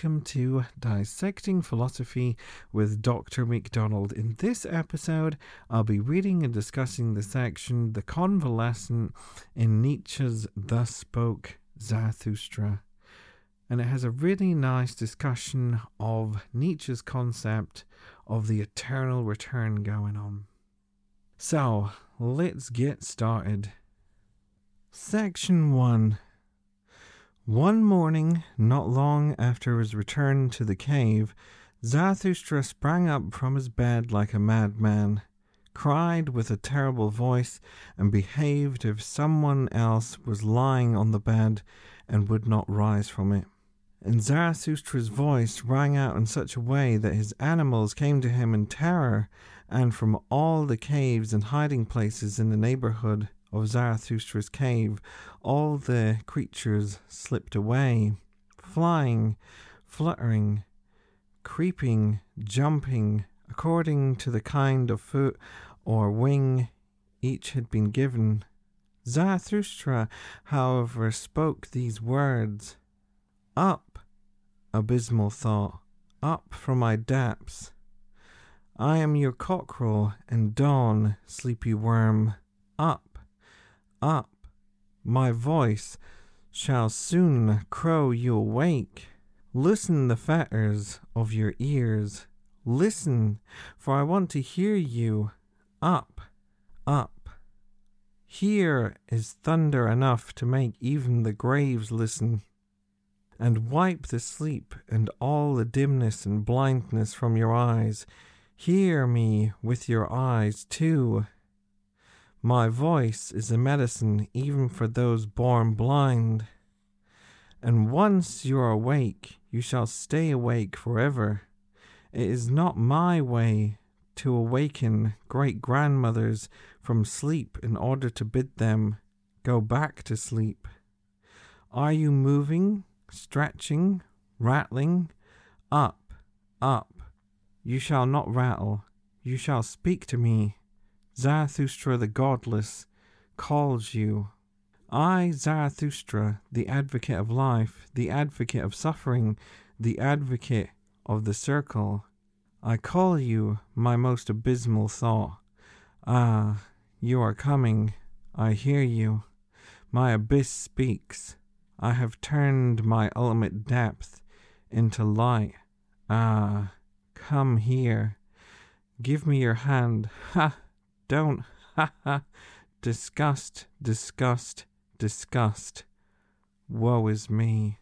welcome to Dissecting Philosophy with Dr. McDonald. In this episode, I'll be reading and discussing the section The Convalescent in Nietzsche's Thus Spoke Zarathustra. And it has a really nice discussion of Nietzsche's concept of the eternal return going on. So, let's get started. Section 1 one morning, not long after his return to the cave, Zarathustra sprang up from his bed like a madman, cried with a terrible voice, and behaved as if someone else was lying on the bed and would not rise from it. And Zarathustra's voice rang out in such a way that his animals came to him in terror, and from all the caves and hiding places in the neighborhood of Zarathustra's cave, all the creatures slipped away, flying, fluttering, creeping, jumping, according to the kind of foot or wing each had been given. Zarathustra, however, spoke these words Up, abysmal thought, up from my depths. I am your cockerel and dawn, sleepy worm. Up, up, my voice shall soon crow you awake. Loosen the fetters of your ears. Listen, for I want to hear you. Up, up. Here is thunder enough to make even the graves listen, and wipe the sleep and all the dimness and blindness from your eyes. Hear me with your eyes too. My voice is a medicine even for those born blind. And once you are awake, you shall stay awake forever. It is not my way to awaken great grandmothers from sleep in order to bid them go back to sleep. Are you moving, stretching, rattling? Up, up. You shall not rattle. You shall speak to me. Zarathustra the godless calls you. I, Zarathustra, the advocate of life, the advocate of suffering, the advocate of the circle, I call you my most abysmal thought. Ah, you are coming. I hear you. My abyss speaks. I have turned my ultimate depth into light. Ah, come here. Give me your hand. Ha! Don't. Ha ha. Disgust, disgust, disgust. Woe is me.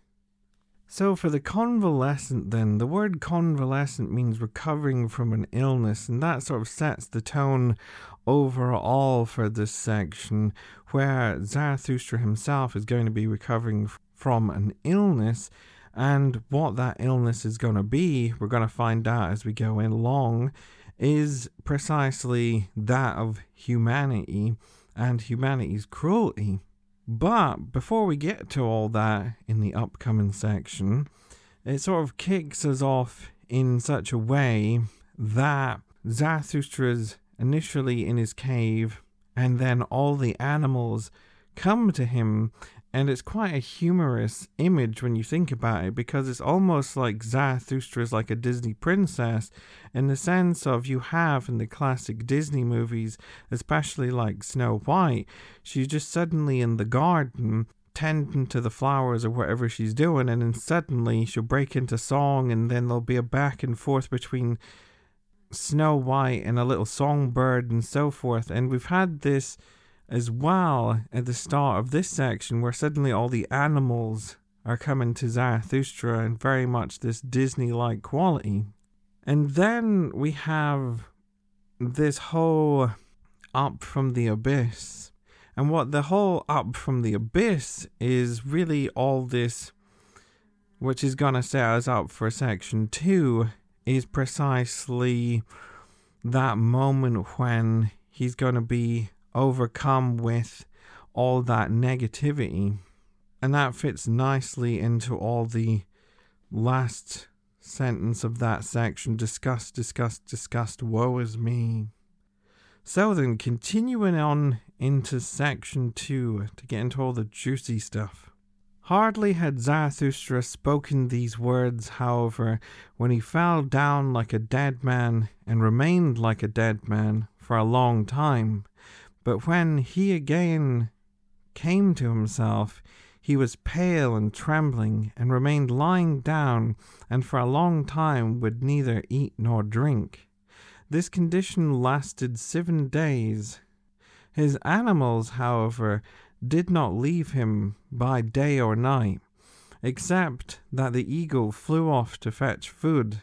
So, for the convalescent, then, the word convalescent means recovering from an illness, and that sort of sets the tone overall for this section, where Zarathustra himself is going to be recovering from an illness, and what that illness is going to be, we're going to find out as we go along is precisely that of humanity and humanity's cruelty. But before we get to all that in the upcoming section, it sort of kicks us off in such a way that Zarathustra's initially in his cave, and then all the animals come to him and it's quite a humorous image when you think about it because it's almost like Zarathustra is like a Disney princess in the sense of you have in the classic Disney movies, especially like Snow White, she's just suddenly in the garden tending to the flowers or whatever she's doing, and then suddenly she'll break into song, and then there'll be a back and forth between Snow White and a little songbird and so forth. And we've had this as well at the start of this section where suddenly all the animals are coming to Zarathustra and very much this Disney like quality. And then we have this whole up from the abyss. And what the whole up from the abyss is really all this, which is going to set us up for section two, is precisely that moment when he's going to be overcome with all that negativity. And that fits nicely into all the last sentence of that section disgust, disgust, disgust, woe is me. So then, continuing on into section two to get into all the juicy stuff. Hardly had Zarathustra spoken these words, however, when he fell down like a dead man and remained like a dead man for a long time. But when he again came to himself, he was pale and trembling, and remained lying down, and for a long time would neither eat nor drink. This condition lasted seven days. His animals, however, did not leave him by day or night, except that the eagle flew off to fetch food,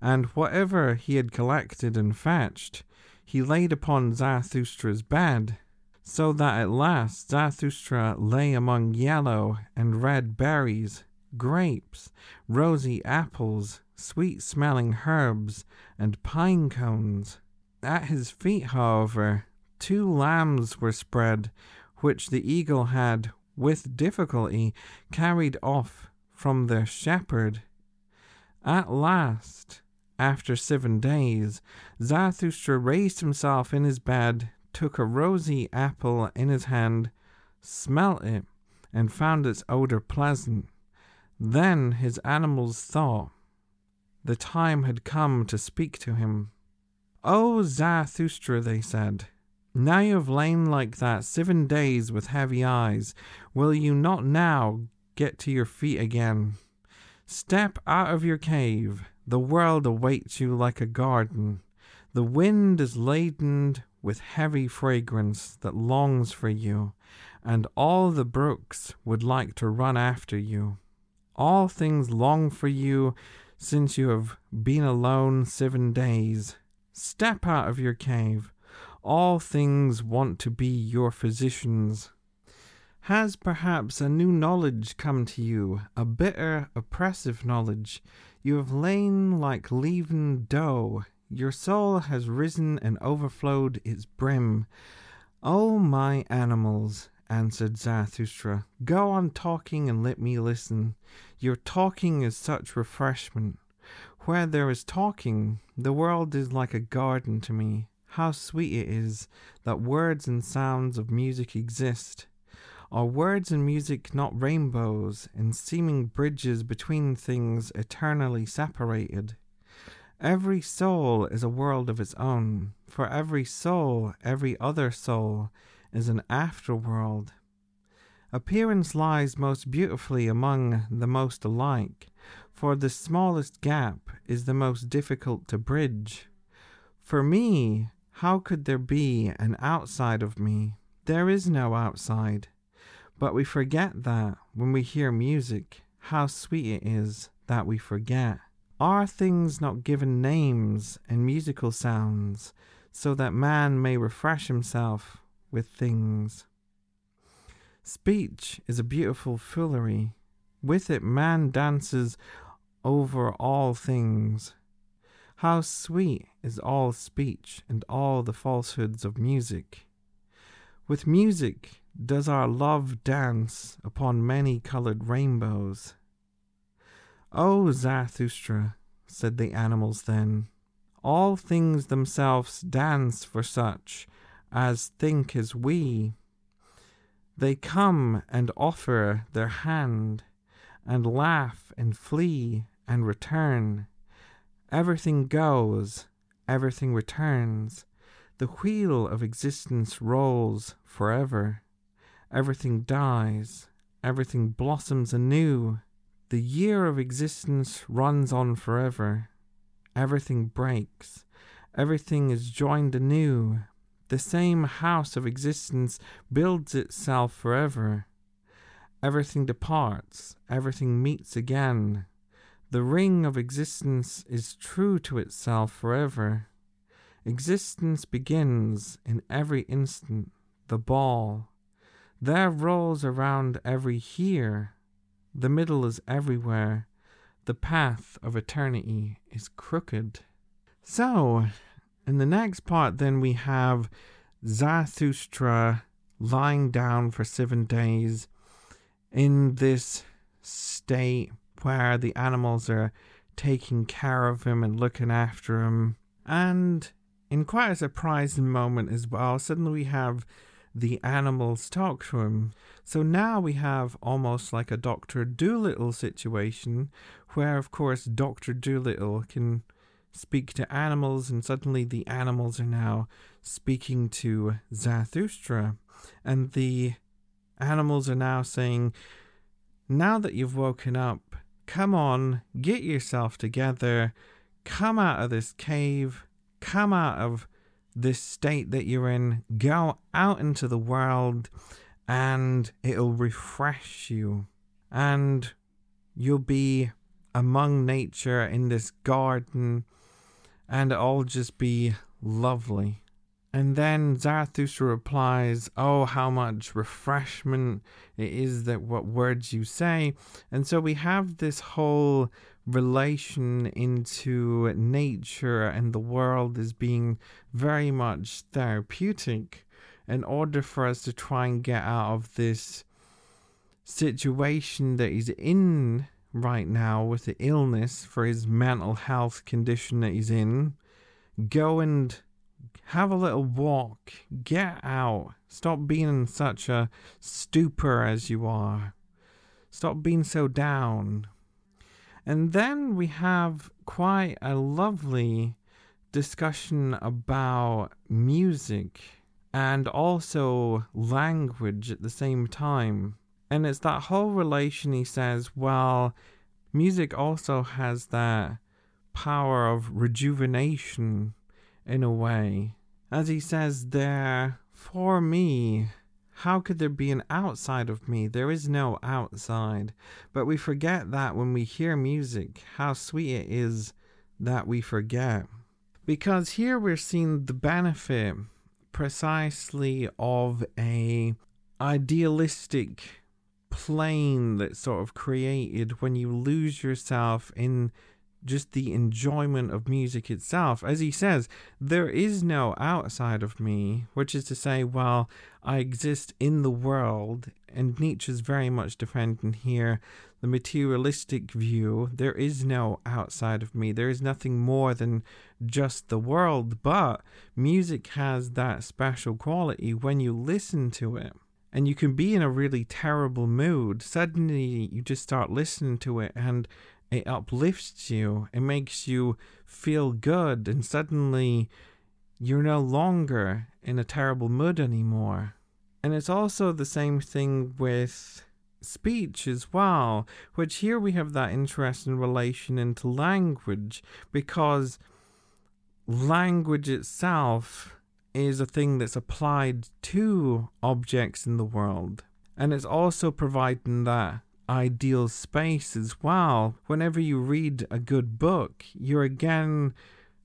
and whatever he had collected and fetched, he laid upon Zarathustra's bed, so that at last Zarathustra lay among yellow and red berries, grapes, rosy apples, sweet smelling herbs, and pine cones. At his feet, however, two lambs were spread which the eagle had, with difficulty, carried off from their shepherd. At last, after seven days, Zarathustra raised himself in his bed, took a rosy apple in his hand, smelt it, and found its odour pleasant. Then his animals thought the time had come to speak to him. O Zarathustra, they said, now you have lain like that seven days with heavy eyes. Will you not now get to your feet again? Step out of your cave. The world awaits you like a garden. The wind is laden with heavy fragrance that longs for you, and all the brooks would like to run after you. All things long for you since you have been alone seven days. Step out of your cave all things want to be your physicians. Has perhaps a new knowledge come to you, a bitter, oppressive knowledge? You have lain like leaven dough, your soul has risen and overflowed its brim. Oh, my animals, answered Zarathustra, go on talking and let me listen. Your talking is such refreshment. Where there is talking, the world is like a garden to me. How sweet it is that words and sounds of music exist. Are words and music not rainbows and seeming bridges between things eternally separated? Every soul is a world of its own. For every soul, every other soul is an afterworld. Appearance lies most beautifully among the most alike, for the smallest gap is the most difficult to bridge. For me, how could there be an outside of me? There is no outside. But we forget that when we hear music, how sweet it is that we forget. Are things not given names and musical sounds so that man may refresh himself with things? Speech is a beautiful foolery. With it, man dances over all things. How sweet is all speech and all the falsehoods of music. With music does our love dance upon many colored rainbows. O Zarathustra, said the animals then, all things themselves dance for such as think as we. They come and offer their hand, and laugh and flee and return Everything goes, everything returns. The wheel of existence rolls forever. Everything dies, everything blossoms anew. The year of existence runs on forever. Everything breaks, everything is joined anew. The same house of existence builds itself forever. Everything departs, everything meets again. The ring of existence is true to itself forever. Existence begins in every instant, the ball. There rolls around every here. The middle is everywhere. The path of eternity is crooked. So, in the next part, then we have Zarathustra lying down for seven days in this state where the animals are taking care of him and looking after him. And in quite a surprising moment as well, suddenly we have the animals talk to him. So now we have almost like a Dr. Dolittle situation where, of course, Dr. Dolittle can speak to animals, and suddenly the animals are now speaking to Zarathustra. And the animals are now saying, Now that you've woken up, come on, get yourself together, come out of this cave, come out of this state that you're in, go out into the world, and it'll refresh you. And you'll be among nature in this garden, and it'll just be lovely. And then Zarathustra replies, Oh, how much refreshment it is that what words you say. And so we have this whole relation into nature and the world as being very much therapeutic in order for us to try and get out of this situation that he's in right now with the illness for his mental health condition that he's in. Go and have a little walk. Get out. Stop being in such a stupor as you are. Stop being so down. And then we have quite a lovely discussion about music and also language at the same time. And it's that whole relation, he says, well, music also has that power of rejuvenation in a way. As he says there, for me, how could there be an outside of me? There is no outside. But we forget that when we hear music, how sweet it is that we forget. Because here we're seeing the benefit precisely of a idealistic plane that's sort of created when you lose yourself in just the enjoyment of music itself. As he says, there is no outside of me, which is to say, well, I exist in the world, and Nietzsche's very much defending here the materialistic view. There is no outside of me, there is nothing more than just the world, but music has that special quality when you listen to it. And you can be in a really terrible mood. Suddenly, you just start listening to it, and it uplifts you, it makes you feel good, and suddenly you're no longer in a terrible mood anymore. And it's also the same thing with speech as well, which here we have that interesting relation into language because language itself is a thing that's applied to objects in the world. And it's also providing that ideal space as well. Whenever you read a good book, you again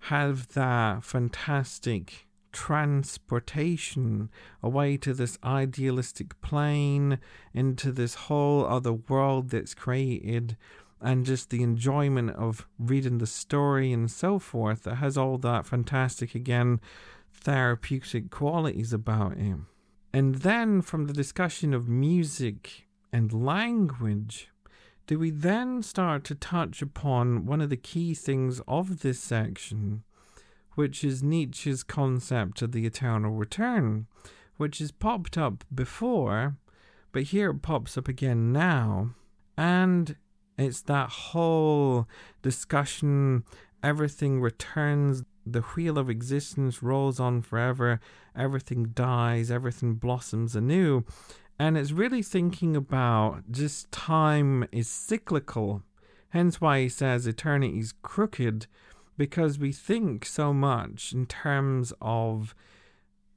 have that fantastic transportation away to this idealistic plane, into this whole other world that's created, and just the enjoyment of reading the story and so forth that has all that fantastic, again, therapeutic qualities about it. And then from the discussion of music and language, do we then start to touch upon one of the key things of this section, which is Nietzsche's concept of the eternal return, which has popped up before, but here it pops up again now. And it's that whole discussion everything returns, the wheel of existence rolls on forever, everything dies, everything blossoms anew. And it's really thinking about just time is cyclical. Hence why he says eternity is crooked, because we think so much in terms of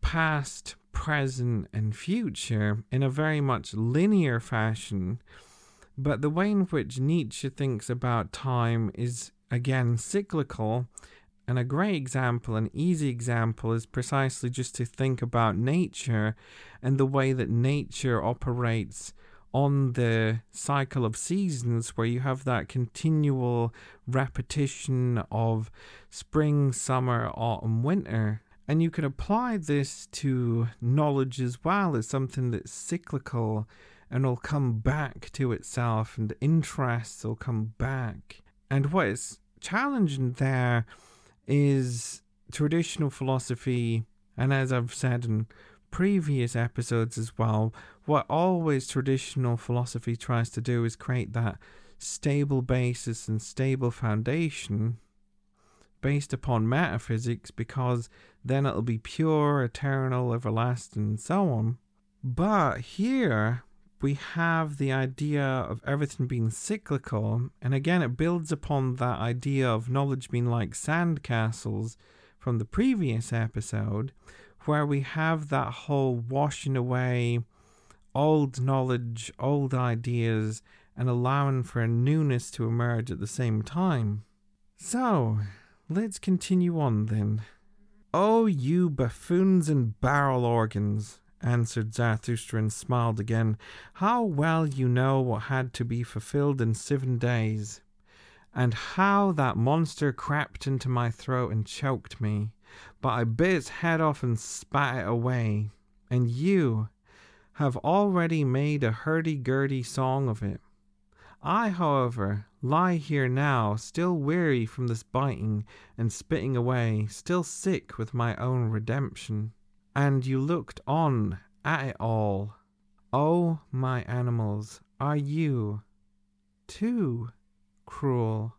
past, present, and future in a very much linear fashion. But the way in which Nietzsche thinks about time is again cyclical and a great example, an easy example, is precisely just to think about nature and the way that nature operates on the cycle of seasons, where you have that continual repetition of spring, summer, autumn, winter. And you can apply this to knowledge as well It's something that's cyclical and will come back to itself, and interests will come back. And what is challenging there is traditional philosophy, and as I've said in previous episodes as well, what always traditional philosophy tries to do is create that stable basis and stable foundation based upon metaphysics because then it'll be pure, eternal, everlasting, and so on. But here we have the idea of everything being cyclical, and again, it builds upon that idea of knowledge being like sandcastles from the previous episode, where we have that whole washing away old knowledge, old ideas, and allowing for a newness to emerge at the same time. So, let's continue on then. Oh, you buffoons and barrel organs, answered Zarathustra and smiled again. How well you know what had to be fulfilled in seven days, and how that monster crept into my throat and choked me. But I bit its head off and spat it away, and you have already made a hurdy-gurdy song of it. I, however, lie here now, still weary from this biting and spitting away, still sick with my own redemption. And you looked on at it all. Oh, my animals, are you, too, cruel?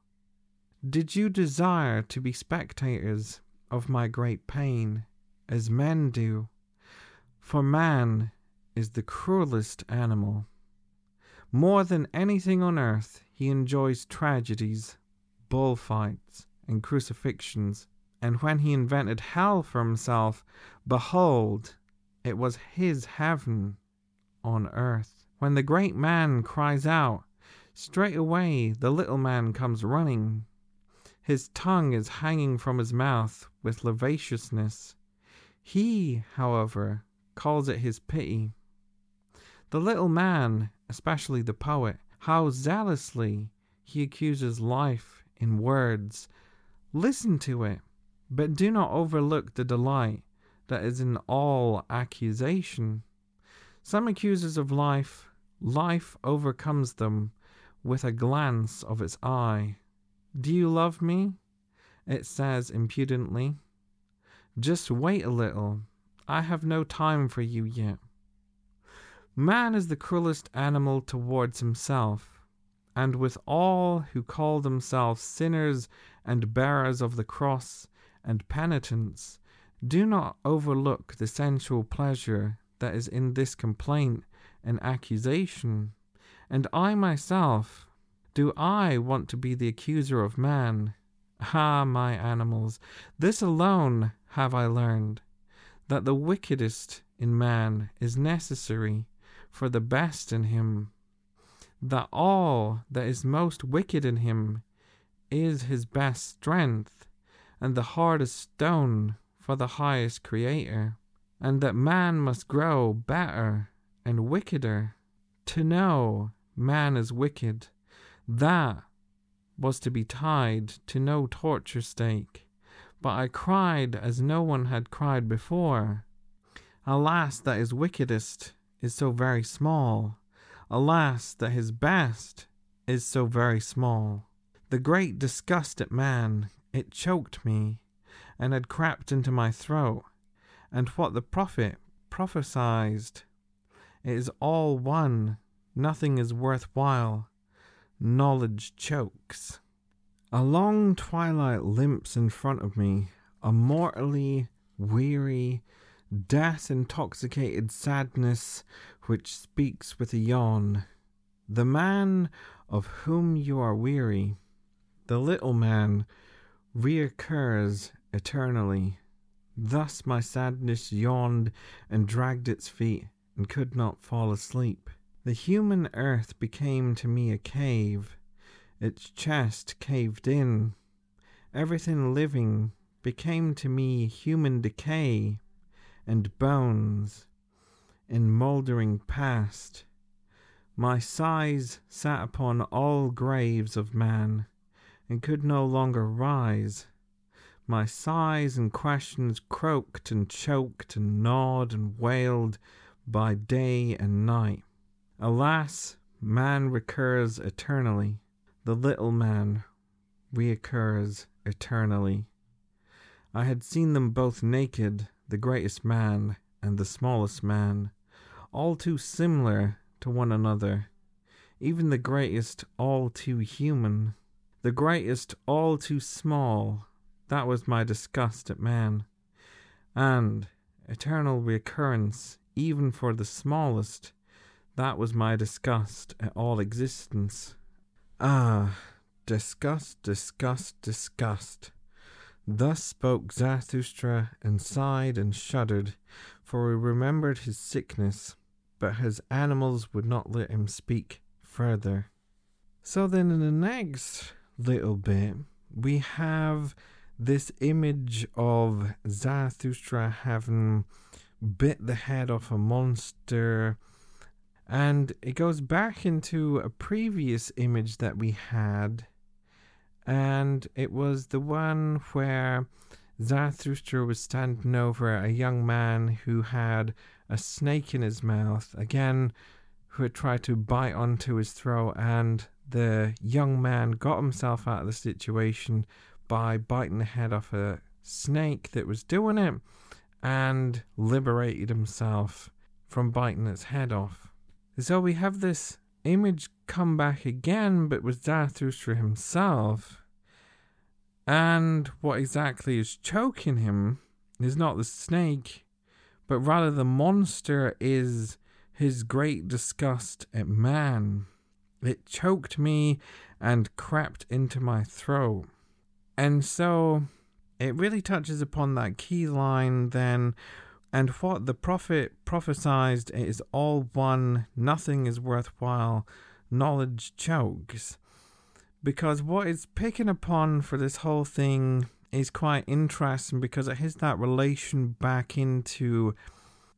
Did you desire to be spectators of my great pain, as men do? For man is the cruelest animal. More than anything on earth, he enjoys tragedies, bullfights, and crucifixions. And when he invented hell for himself, behold, it was his heaven on earth. When the great man cries out, straightway the little man comes running. His tongue is hanging from his mouth with lasciviousness. He, however, calls it his pity. The little man especially the poet, how zealously he accuses life in words. Listen to it, but do not overlook the delight that is in all accusation. Some accusers of life, life overcomes them with a glance of its eye. Do you love me? It says impudently. Just wait a little. I have no time for you yet. Man is the cruelest animal towards himself, and with all who call themselves sinners and bearers of the cross and penitents, do not overlook the sensual pleasure that is in this complaint and accusation. And I myself, do I want to be the accuser of man? Ah, my animals, this alone have I learned, that the wickedest in man is necessary for the best in him, that all that is most wicked in him is his best strength, and the hardest stone for the highest creator, and that man must grow better and wickeder. To know man is wicked, that was to be tied to no torture stake. But I cried as no one had cried before. Alas, that his wickedest is so very small. Alas, that his best is so very small. The great disgust at man, it choked me, and had crept into my throat, and what the prophet prophesied. It is all one, nothing is worth while. Knowledge chokes. A long twilight limps in front of me, a mortally weary, death intoxicated sadness which speaks with a yawn. The man of whom you are weary, the little man, reoccurs eternally. Thus my sadness yawned and dragged its feet and could not fall asleep. The human earth became to me a cave, its chest caved in. Everything living became to me human decay and bones in mouldering past. My sighs sat upon all graves of man, and could no longer rise. My sighs and questions croaked and choked and gnawed and wailed by day and night. Alas, man recurs eternally. The little man reoccurs eternally. I had seen them both naked the greatest man and the smallest man, all too similar to one another, even the greatest all too human, the greatest all too small. That was my disgust at man. And eternal recurrence, even for the smallest, that was my disgust at all existence. Ah, disgust, disgust, disgust. Thus spoke Zarathustra, and sighed and shuddered, for he remembered his sickness, but his animals would not let him speak further. So then, in the next little bit, we have this image of Zarathustra having bit the head off a monster, and it goes back into a previous image that we had. And it was the one where Zarathustra was standing over a young man who had a snake in his mouth, again, who had tried to bite onto his throat, and the young man got himself out of the situation by biting the head off a snake that was doing it and liberated himself from biting its head off. So we have this image come back again, but with Zarathustra himself. And what exactly is choking him is not the snake, but rather the monster is his great disgust at man. It choked me and crept into my throat. And so it really touches upon that key line then and what the prophet prophesied is all one, nothing is worthwhile, knowledge chokes. Because what it's picking upon for this whole thing is quite interesting because it has that relation back into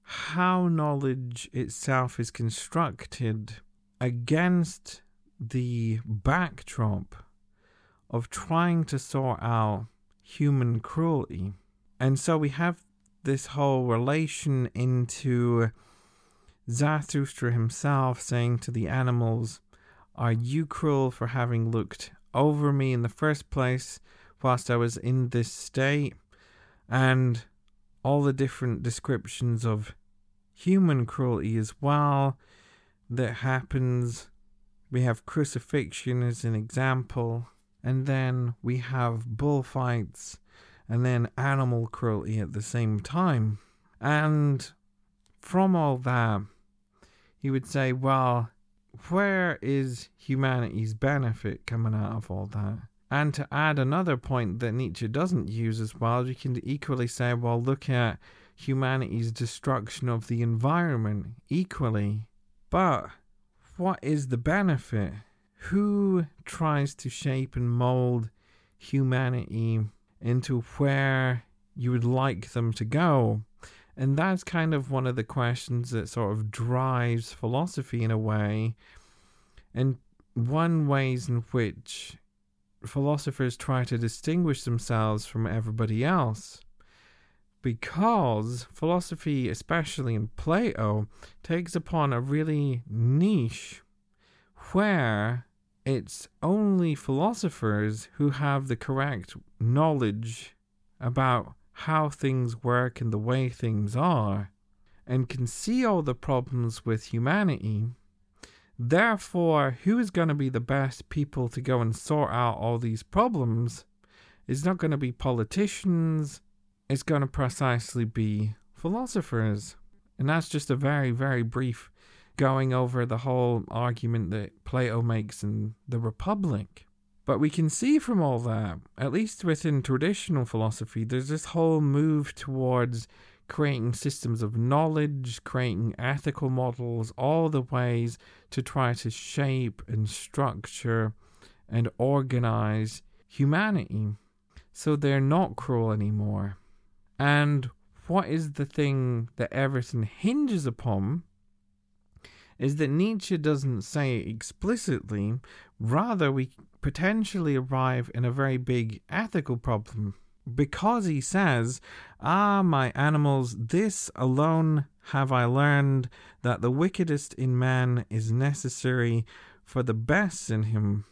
how knowledge itself is constructed against the backdrop of trying to sort out human cruelty. And so we have this whole relation into Zarathustra himself saying to the animals, Are you cruel for having looked over me in the first place whilst I was in this state? And all the different descriptions of human cruelty as well that happens. We have crucifixion as an example, and then we have bullfights and then animal cruelty at the same time. And from all that, he would say, well, where is humanity's benefit coming out of all that? And to add another point that Nietzsche doesn't use as well, you can equally say, well, look at humanity's destruction of the environment equally. But what is the benefit? Who tries to shape and mold humanity into where you would like them to go. And that's kind of one of the questions that sort of drives philosophy in a way. And one ways in which philosophers try to distinguish themselves from everybody else. Because philosophy, especially in Plato, takes upon a really niche where it's only philosophers who have the correct knowledge about how things work and the way things are, and can see all the problems with humanity. Therefore, who is going to be the best people to go and sort out all these problems is not going to be politicians, it's going to precisely be philosophers. And that's just a very, very brief going over the whole argument that Plato makes in the Republic. But we can see from all that, at least within traditional philosophy, there's this whole move towards creating systems of knowledge, creating ethical models, all the ways to try to shape and structure and organize humanity so they're not cruel anymore. And what is the thing that everything hinges upon is that Nietzsche doesn't say explicitly, rather, we potentially arrive in a very big ethical problem. Because he says, Ah, my animals, this alone have I learned that the wickedest in man is necessary for the best in him,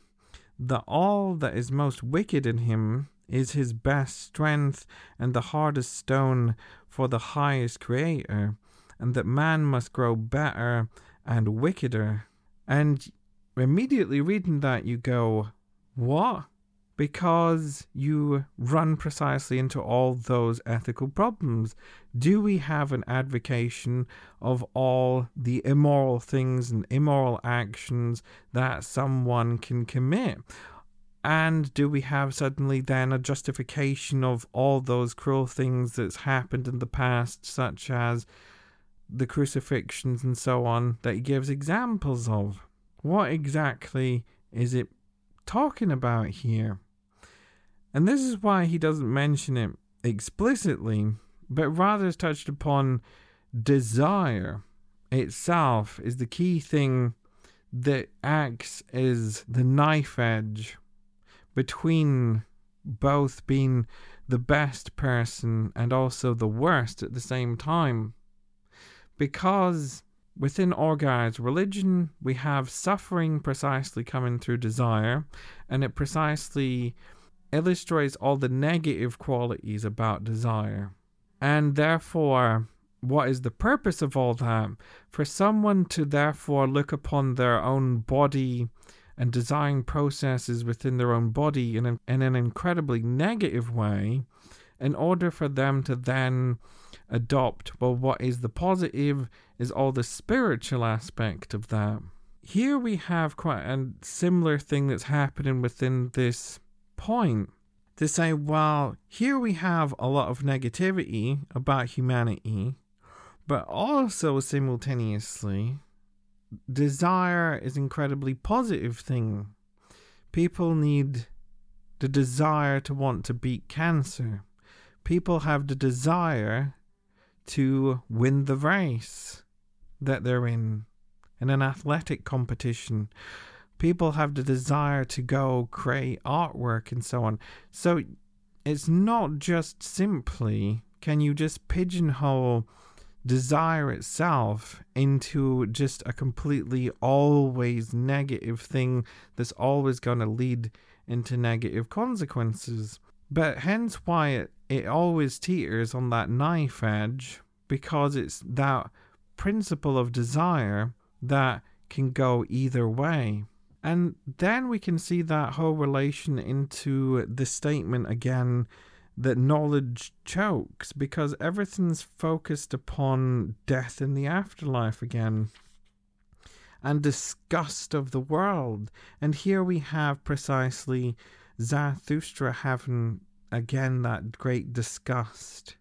that all that is most wicked in him is his best strength and the hardest stone for the highest creator, and that man must grow better and wickeder. And immediately reading that, you go, What? Because you run precisely into all those ethical problems. Do we have an advocation of all the immoral things and immoral actions that someone can commit? And do we have suddenly then a justification of all those cruel things that's happened in the past, such as the crucifixions and so on, that he gives examples of? What exactly is it talking about here? And this is why he doesn't mention it explicitly, but rather is touched upon desire itself is the key thing that acts as the knife edge between both being the best person and also the worst at the same time. Because within Orgai's religion, we have suffering precisely coming through desire, and it precisely illustrates all the negative qualities about desire. And therefore, what is the purpose of all that? For someone to therefore look upon their own body and design processes within their own body in, in an incredibly negative way in order for them to then adopt well what is the positive is all the spiritual aspect of that. Here we have quite a similar thing that's happening within this point to say well here we have a lot of negativity about humanity but also simultaneously desire is incredibly positive thing. People need the desire to want to beat cancer. People have the desire to win the race that they're in in an athletic competition. People have the desire to go create artwork and so on. So it's not just simply can you just pigeonhole desire itself into just a completely always negative thing that's always going to lead into negative consequences. But hence why it, it always teeters on that knife edge because it's that principle of desire that can go either way. And then we can see that whole relation into the statement again that knowledge chokes because everything's focused upon death in the afterlife again and disgust of the world. And here we have precisely Zarathustra having again that great disgust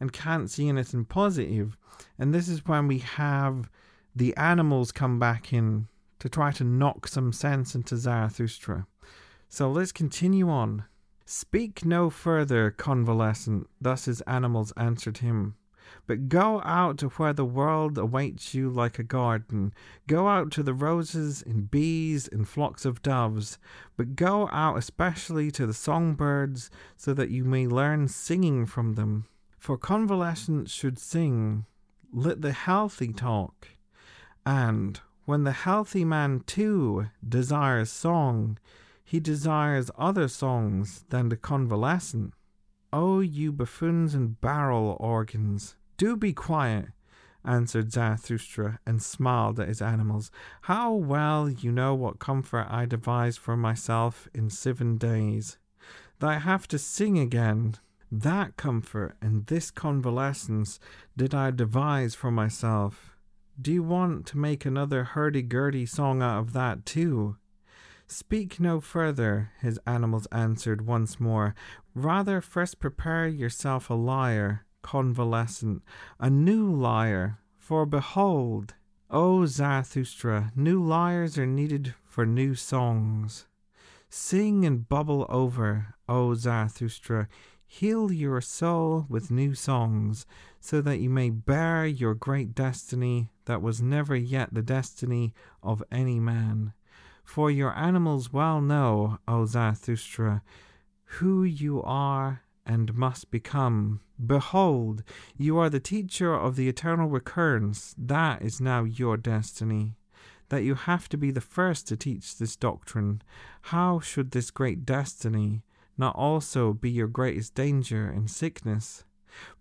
and can't see anything positive. And this is when we have the animals come back in to try to knock some sense into Zarathustra. So let's continue on. Speak no further, convalescent, thus his animals answered him. But go out to where the world awaits you like a garden. Go out to the roses and bees and flocks of doves. But go out especially to the songbirds, so that you may learn singing from them. For convalescents should sing, let the healthy talk. And when the healthy man too desires song, he desires other songs than the convalescent. Oh, you buffoons and barrel organs, do be quiet, answered Zarathustra, and smiled at his animals. How well you know what comfort I devised for myself in seven days. That I have to sing again. That comfort and this convalescence did I devise for myself. Do you want to make another hurdy-gurdy song out of that too? Speak no further, his animals answered once more. Rather first prepare yourself a lyre, convalescent, a new lyre, for behold, O Zarathustra, new lyres are needed for new songs. Sing and bubble over, O Zarathustra, heal your soul with new songs, so that you may bear your great destiny that was never yet the destiny of any man. For your animals well know, O Zarathustra, who you are and must become. Behold, you are the teacher of the eternal recurrence. That is now your destiny. That you have to be the first to teach this doctrine. How should this great destiny not also be your greatest danger in sickness?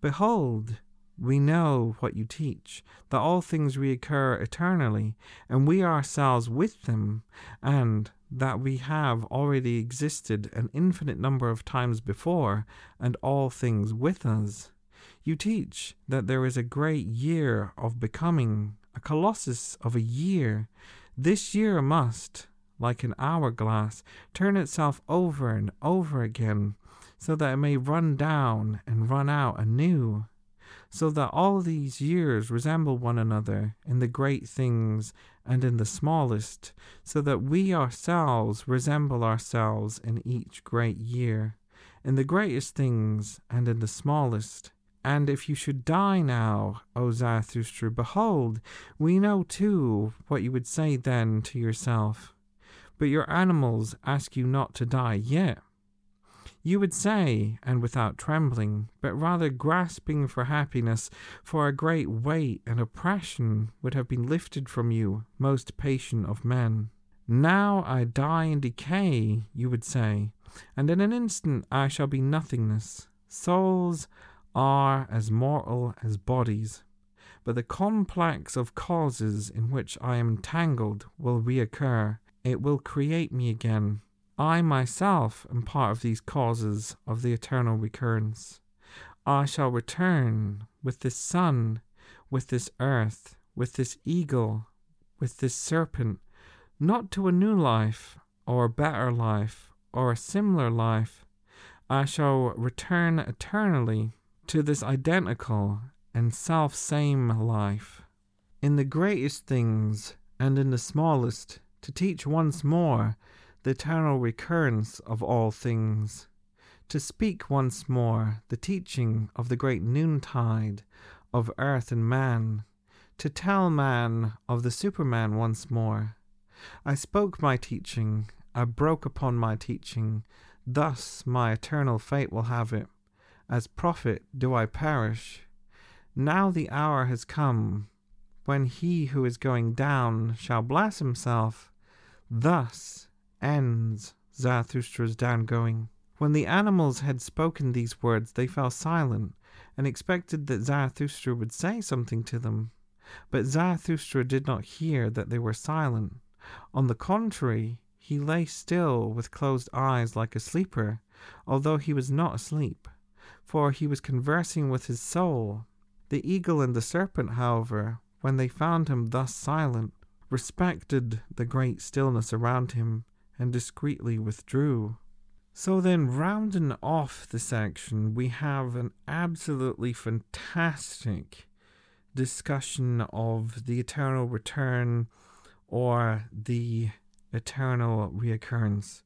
Behold, we know what you teach, that all things reoccur eternally, and we ourselves with them, and that we have already existed an infinite number of times before, and all things with us. You teach that there is a great year of becoming, a colossus of a year. This year must, like an hourglass, turn itself over and over again, so that it may run down and run out anew so that all these years resemble one another in the great things and in the smallest, so that we ourselves resemble ourselves in each great year, in the greatest things and in the smallest. And if you should die now, O Zarathustra, behold, we know too what you would say then to yourself. But your animals ask you not to die yet. You would say, and without trembling, but rather grasping for happiness, for a great weight and oppression would have been lifted from you, most patient of men. Now I die and decay, you would say, and in an instant I shall be nothingness. Souls are as mortal as bodies, but the complex of causes in which I am entangled will reoccur. It will create me again, I myself am part of these causes of the eternal recurrence. I shall return with this sun, with this earth, with this eagle, with this serpent, not to a new life, or a better life, or a similar life. I shall return eternally to this identical and self same life. In the greatest things and in the smallest, to teach once more the eternal recurrence of all things, to speak once more the teaching of the great noontide of earth and man, to tell man of the Superman once more. I spoke my teaching, I broke upon my teaching, thus my eternal fate will have it. As prophet do I perish. Now the hour has come when he who is going down shall bless himself. Thus ends Zarathustra's downgoing. When the animals had spoken these words, they fell silent and expected that Zarathustra would say something to them. But Zarathustra did not hear that they were silent. On the contrary, he lay still with closed eyes like a sleeper, although he was not asleep, for he was conversing with his soul. The eagle and the serpent, however, when they found him thus silent, respected the great stillness around him and discreetly withdrew. So then, rounding off the section, we have an absolutely fantastic discussion of the eternal return or the eternal reoccurrence.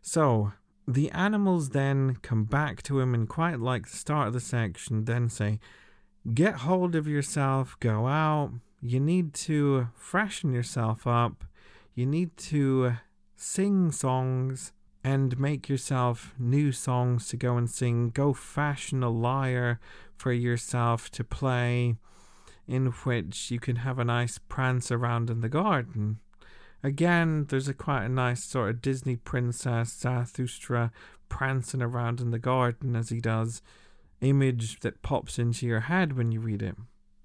So, the animals then come back to him and, quite like the start of the section, then say, Get hold of yourself, go out, you need to freshen yourself up, you need to sing songs and make yourself new songs to go and sing. Go fashion a lyre for yourself to play, in which you can have a nice prance around in the garden. Again, there's a quite a nice sort of Disney princess Zarathustra prancing around in the garden as he does, image that pops into your head when you read it.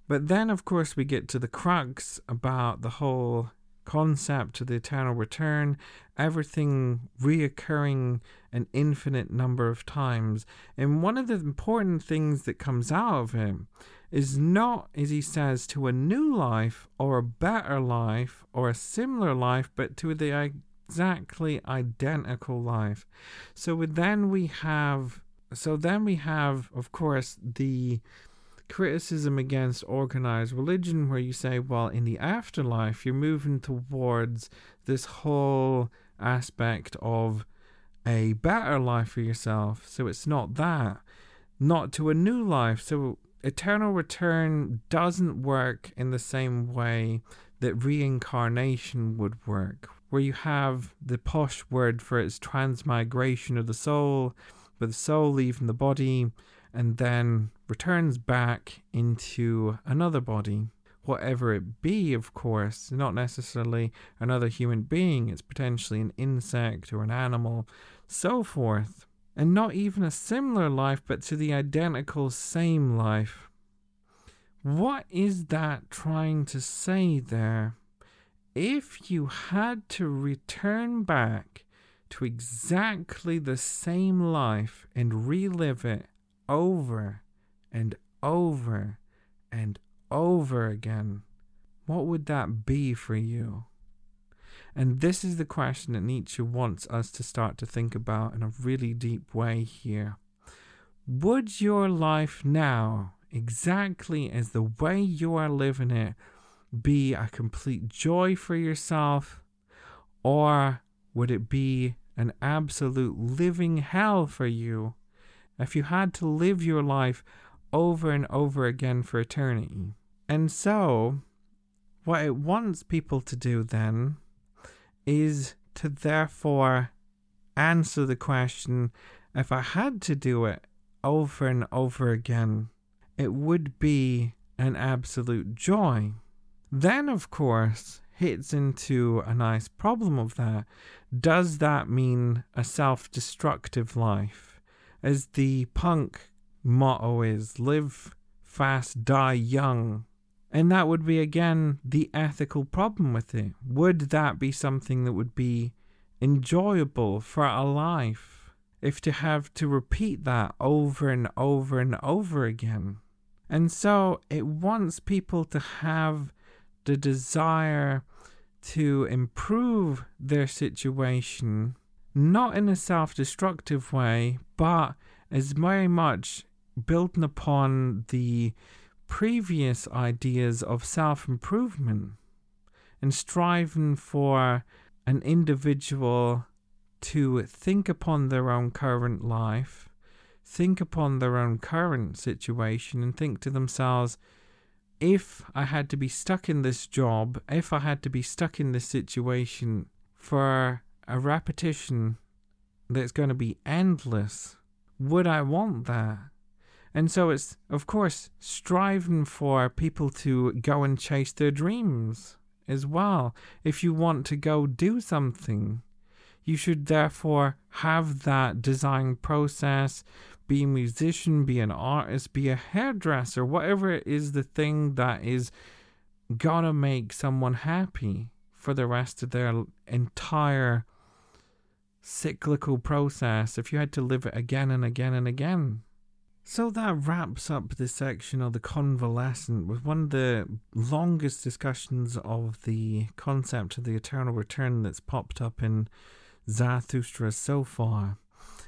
But then, of course, we get to the crux about the whole concept of the eternal return, everything reoccurring an infinite number of times. And one of the important things that comes out of him is not, as he says, to a new life or a better life or a similar life, but to the exactly identical life. So then we have so then we have of course the criticism against organized religion where you say, well, in the afterlife, you're moving towards this whole aspect of a better life for yourself. So it's not that, not to a new life. So eternal return doesn't work in the same way that reincarnation would work, where you have the posh word for its transmigration of the soul, with the soul leaving the body and then returns back into another body, whatever it be, of course, not necessarily another human being, it's potentially an insect or an animal, so forth. and not even a similar life, but to the identical same life. What is that trying to say there? If you had to return back to exactly the same life and relive it over and over and over again, what would that be for you? And this is the question that Nietzsche wants us to start to think about in a really deep way here. Would your life now, exactly as the way you are living it, be a complete joy for yourself? Or would it be an absolute living hell for you if you had to live your life over and over again for eternity? And so, what it wants people to do then is to therefore answer the question if I had to do it over and over again, it would be an absolute joy. Then, of course, hits into a nice problem of that. Does that mean a self destructive life? As the punk motto is live fast, die young. And that would be again the ethical problem with it. Would that be something that would be enjoyable for a life if to have to repeat that over and over and over again? And so it wants people to have the desire to improve their situation, not in a self destructive way, but as very much building upon the previous ideas of self improvement and striving for an individual to think upon their own current life, think upon their own current situation, and think to themselves, if I had to be stuck in this job, if I had to be stuck in this situation for a repetition that's going to be endless, would I want that? And so it's, of course, striving for people to go and chase their dreams as well. If you want to go do something, you should therefore have that design process, be a musician, be an artist, be a hairdresser, whatever it is the thing that is gonna make someone happy for the rest of their entire cyclical process if you had to live it again and again and again. So that wraps up this section of the convalescent with one of the longest discussions of the concept of the eternal return that's popped up in Zarathustra so far.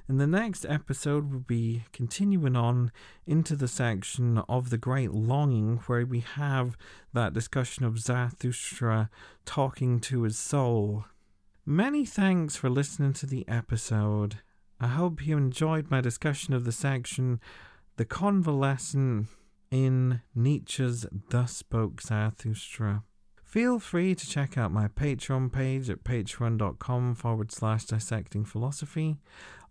In the next episode, we'll be continuing on into the section of the great longing, where we have that discussion of Zarathustra talking to his soul. Many thanks for listening to the episode. I hope you enjoyed my discussion of the section the Convalescent in Nietzsche's Thus Spoke Zarathustra. Feel free to check out my Patreon page at patreon.com forward slash dissecting philosophy.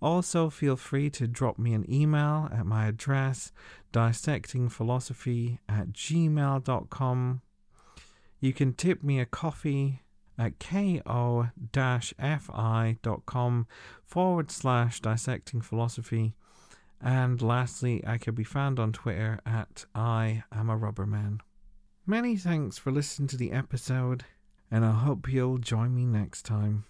Also, feel free to drop me an email at my address dissectingphilosophy at gmail.com. You can tip me a coffee at ko-fi.com forward slash dissecting philosophy. And lastly, I can be found on Twitter at I am a rubberman. Many thanks for listening to the episode, and I hope you'll join me next time.